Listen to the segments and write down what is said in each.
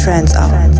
Uplifting trance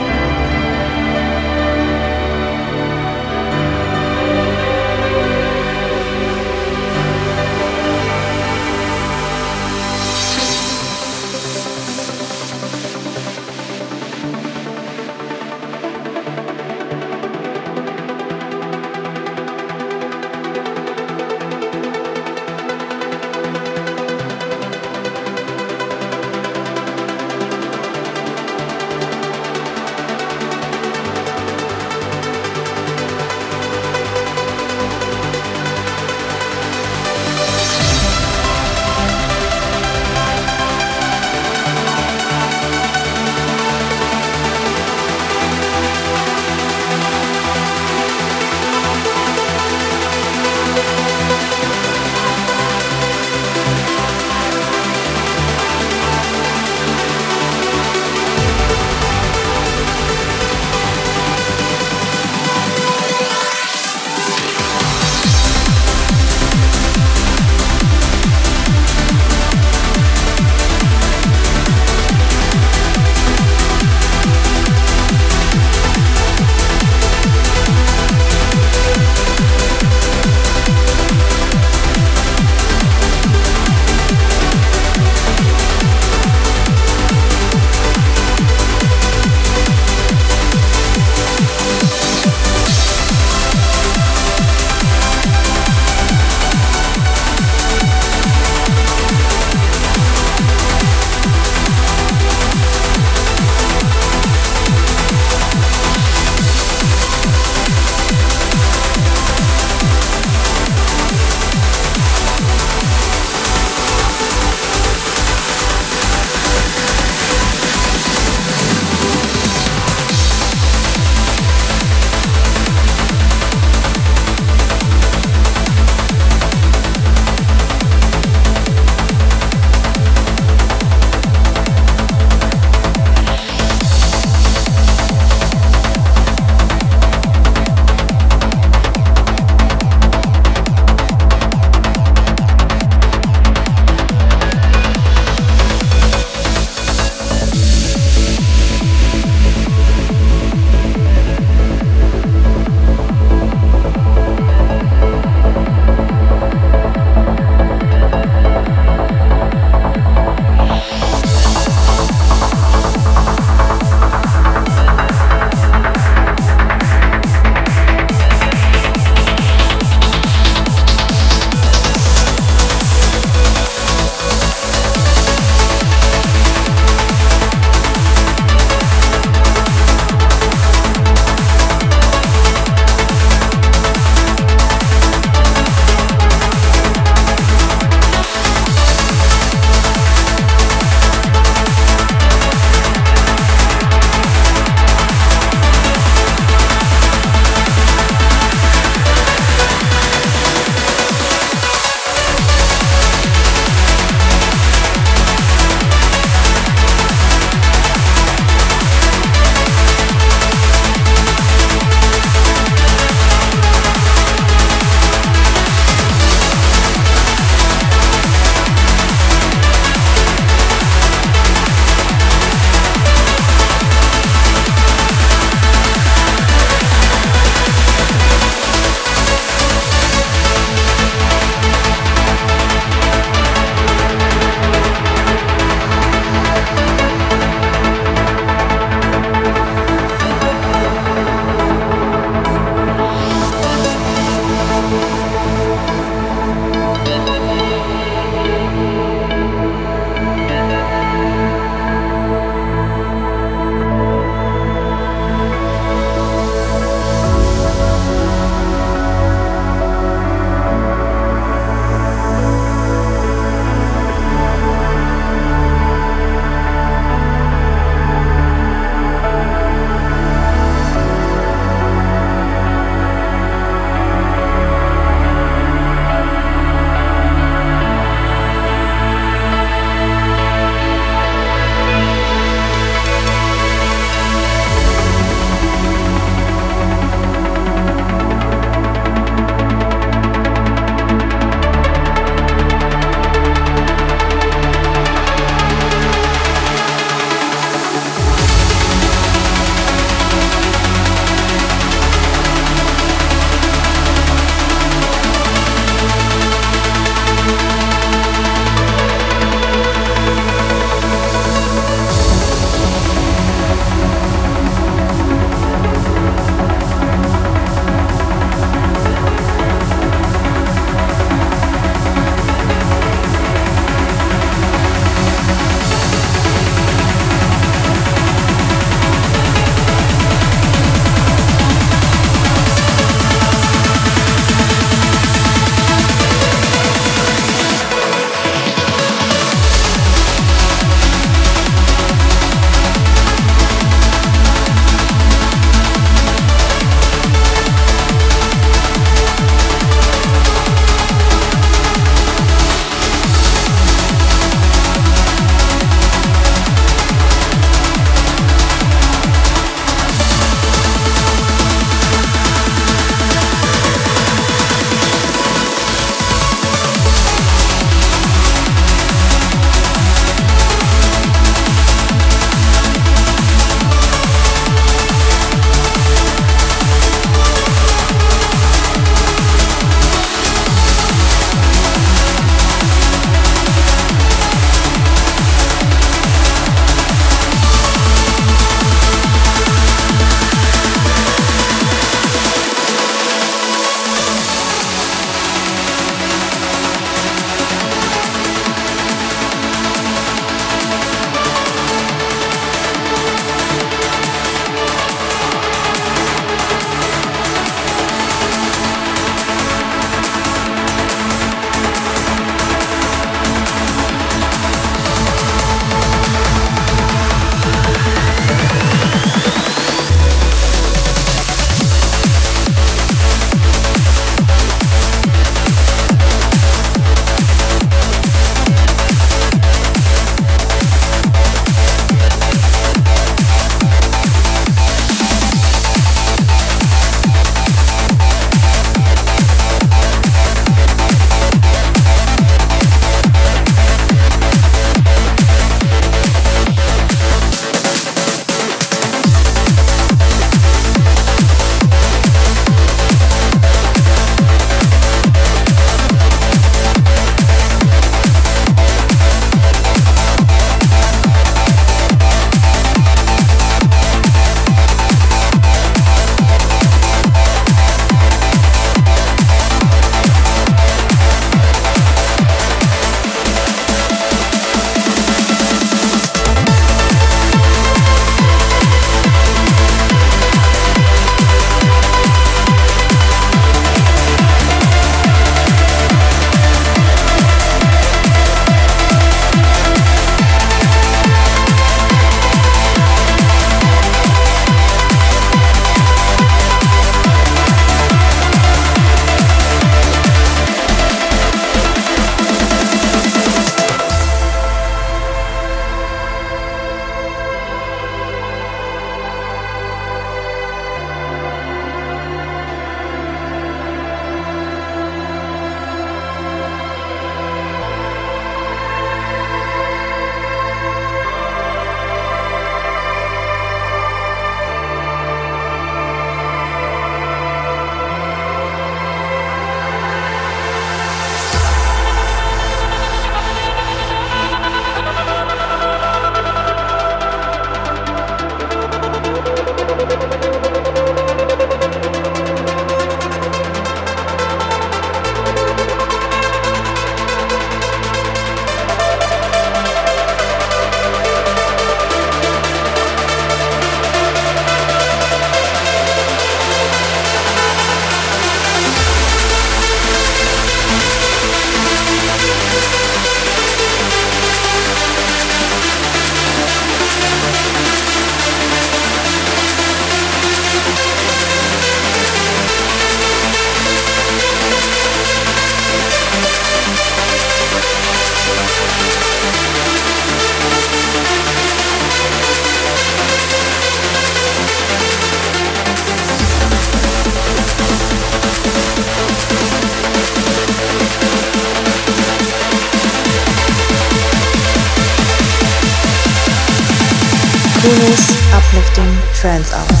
Kunis Uplifting Trance Hour.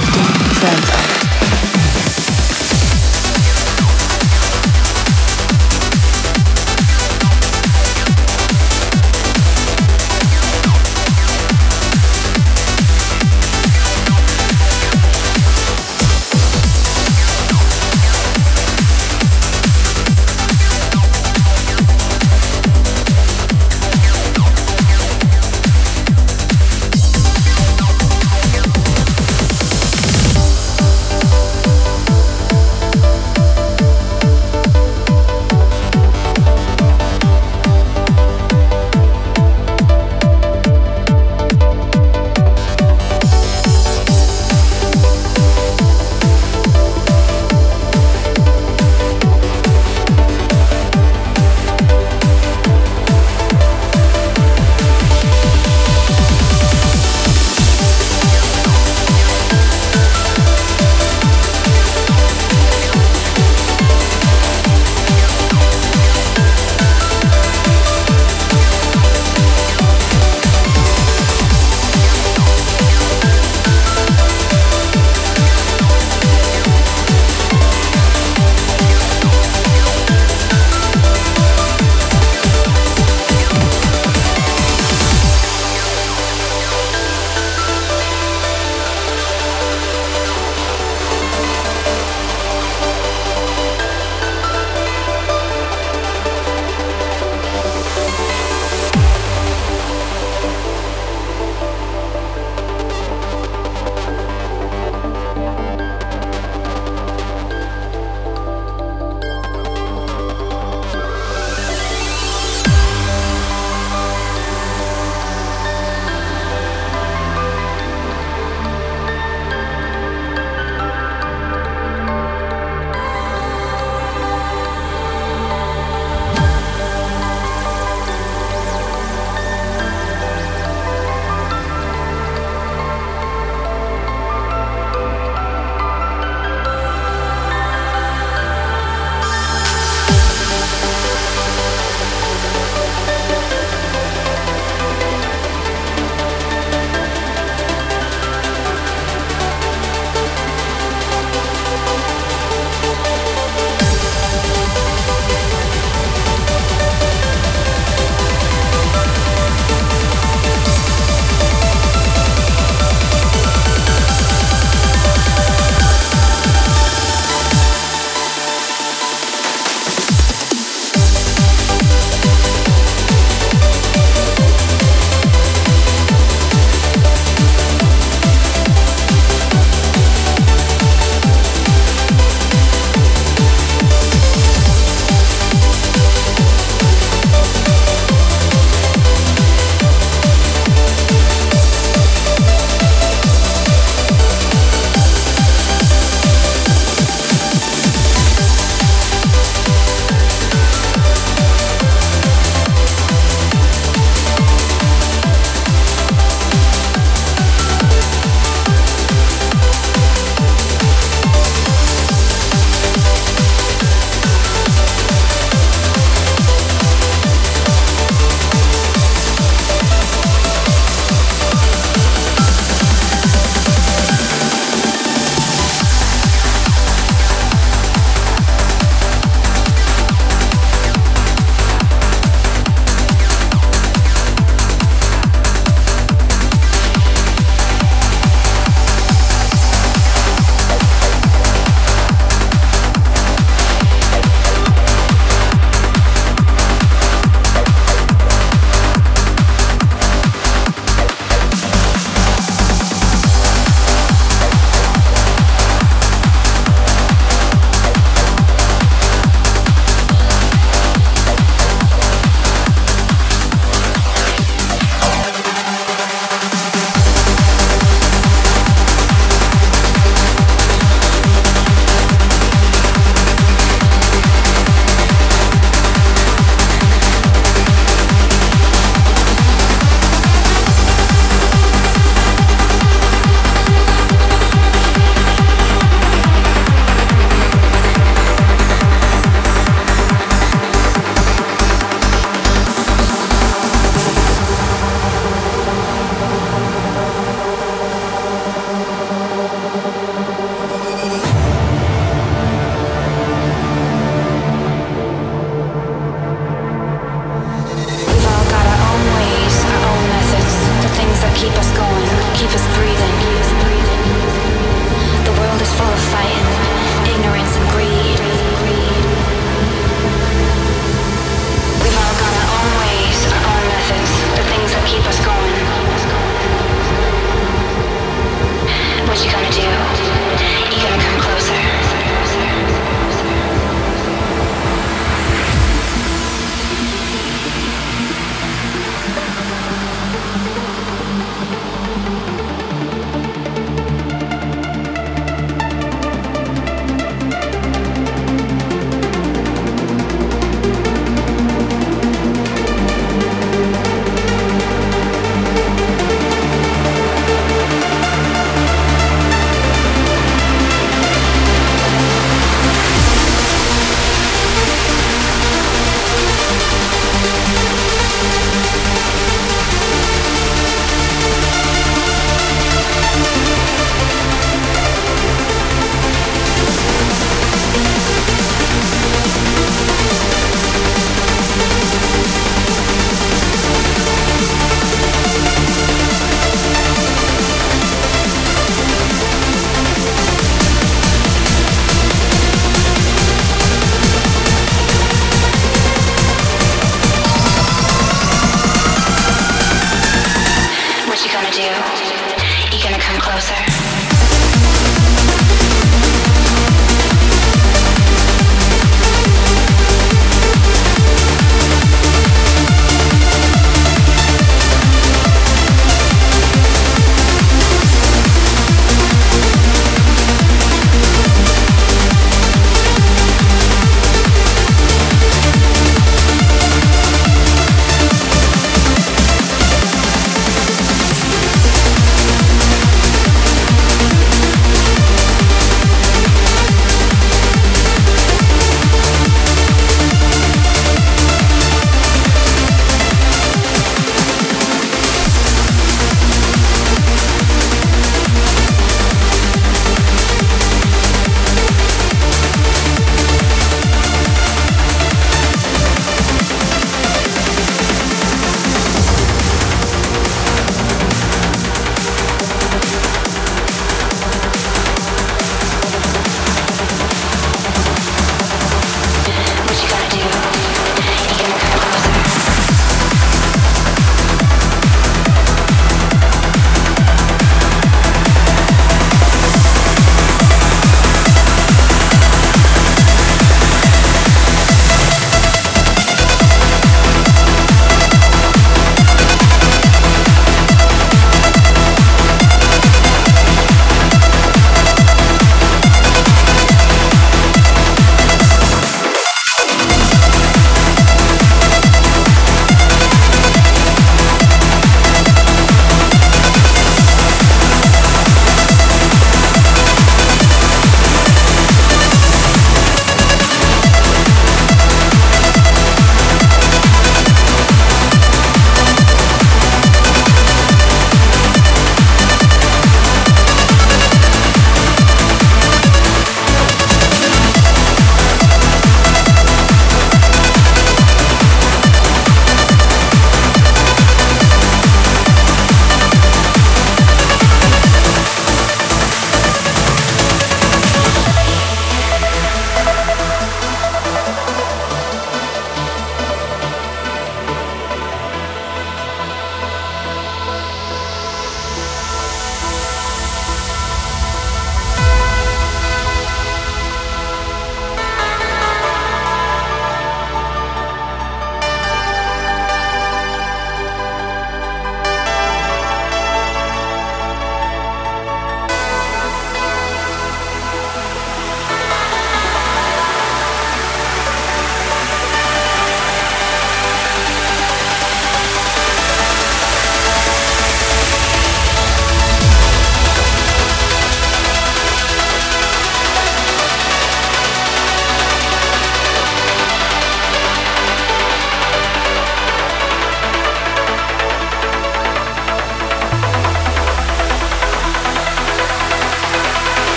Coolness, uplifting,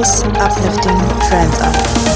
Uplifting trance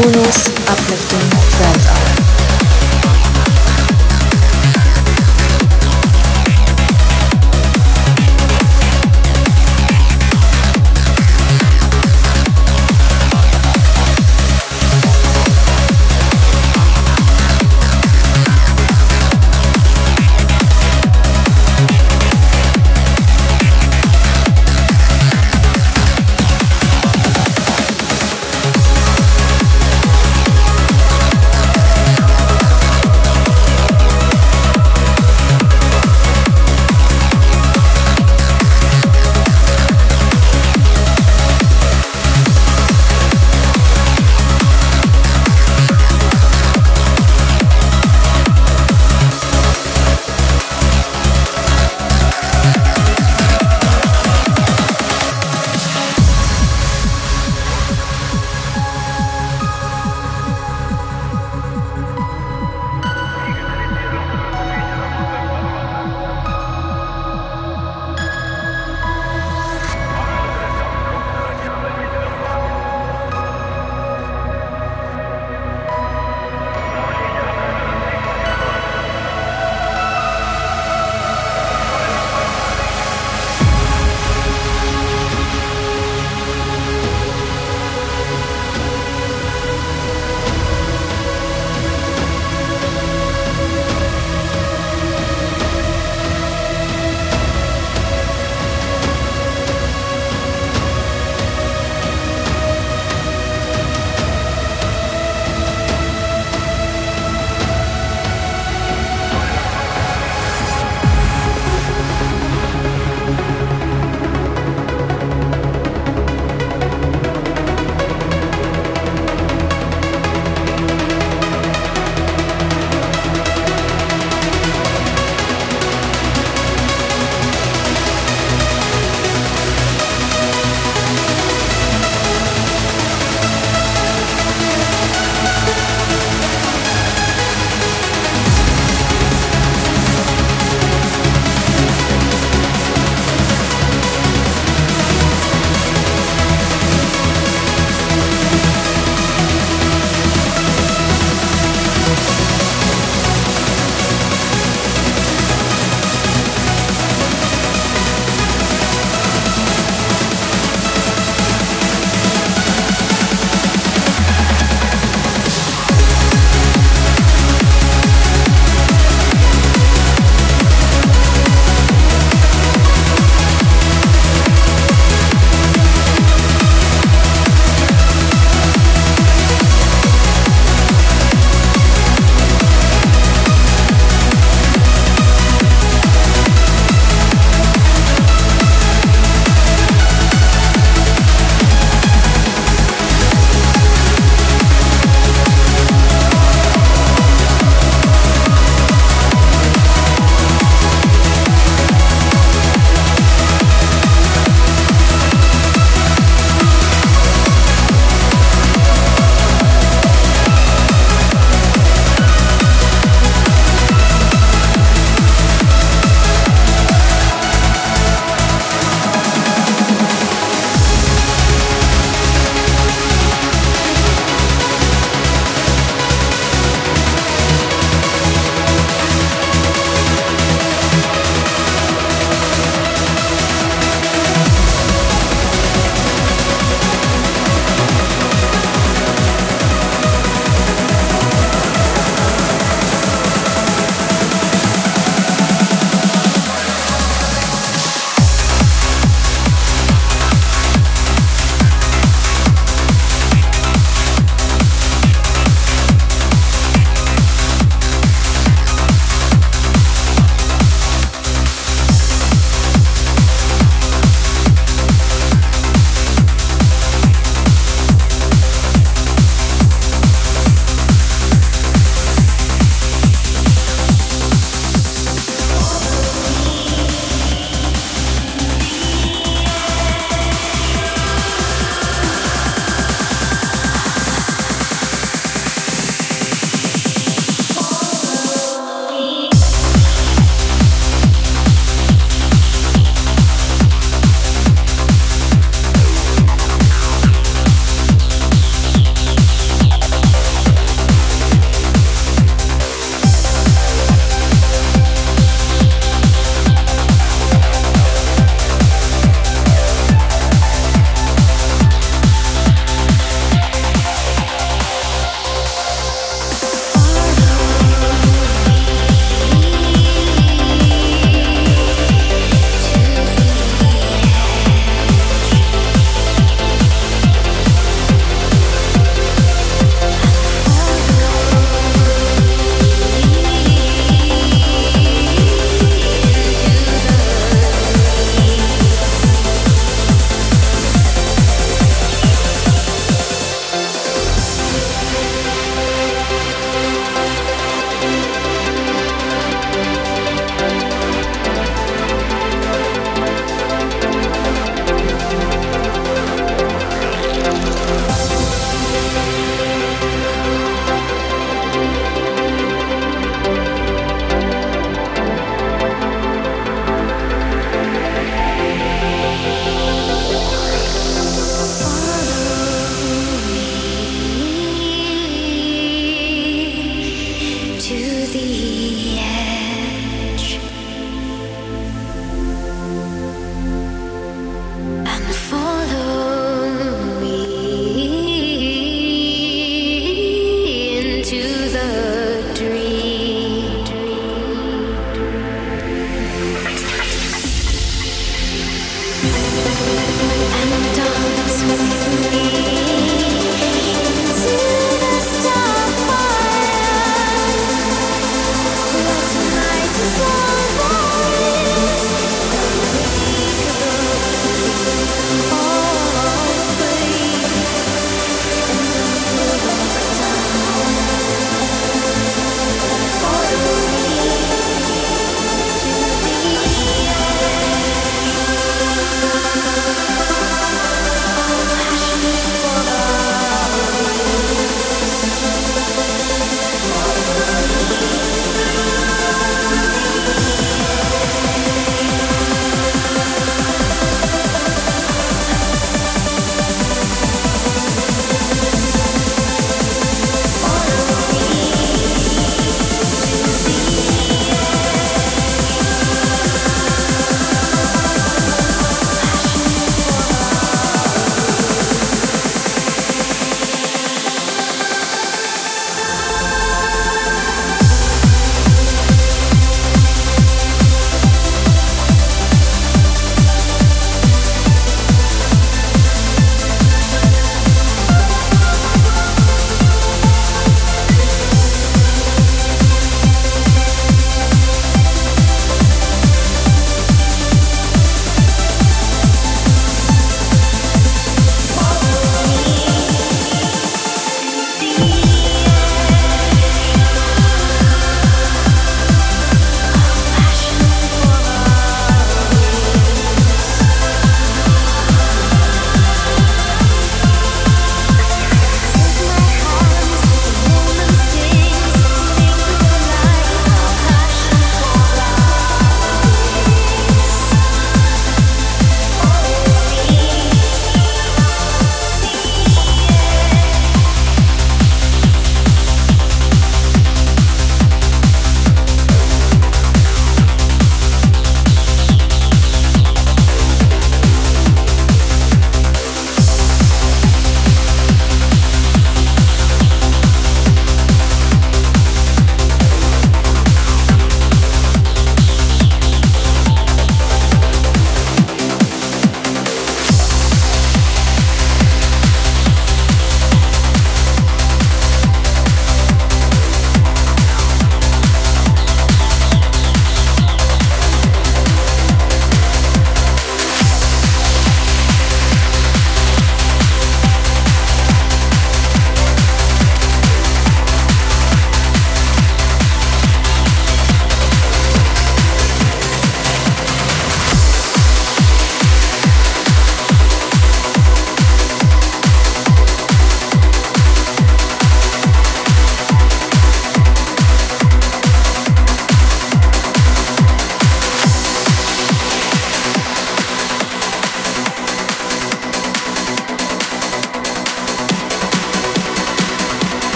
Kunos Uplifting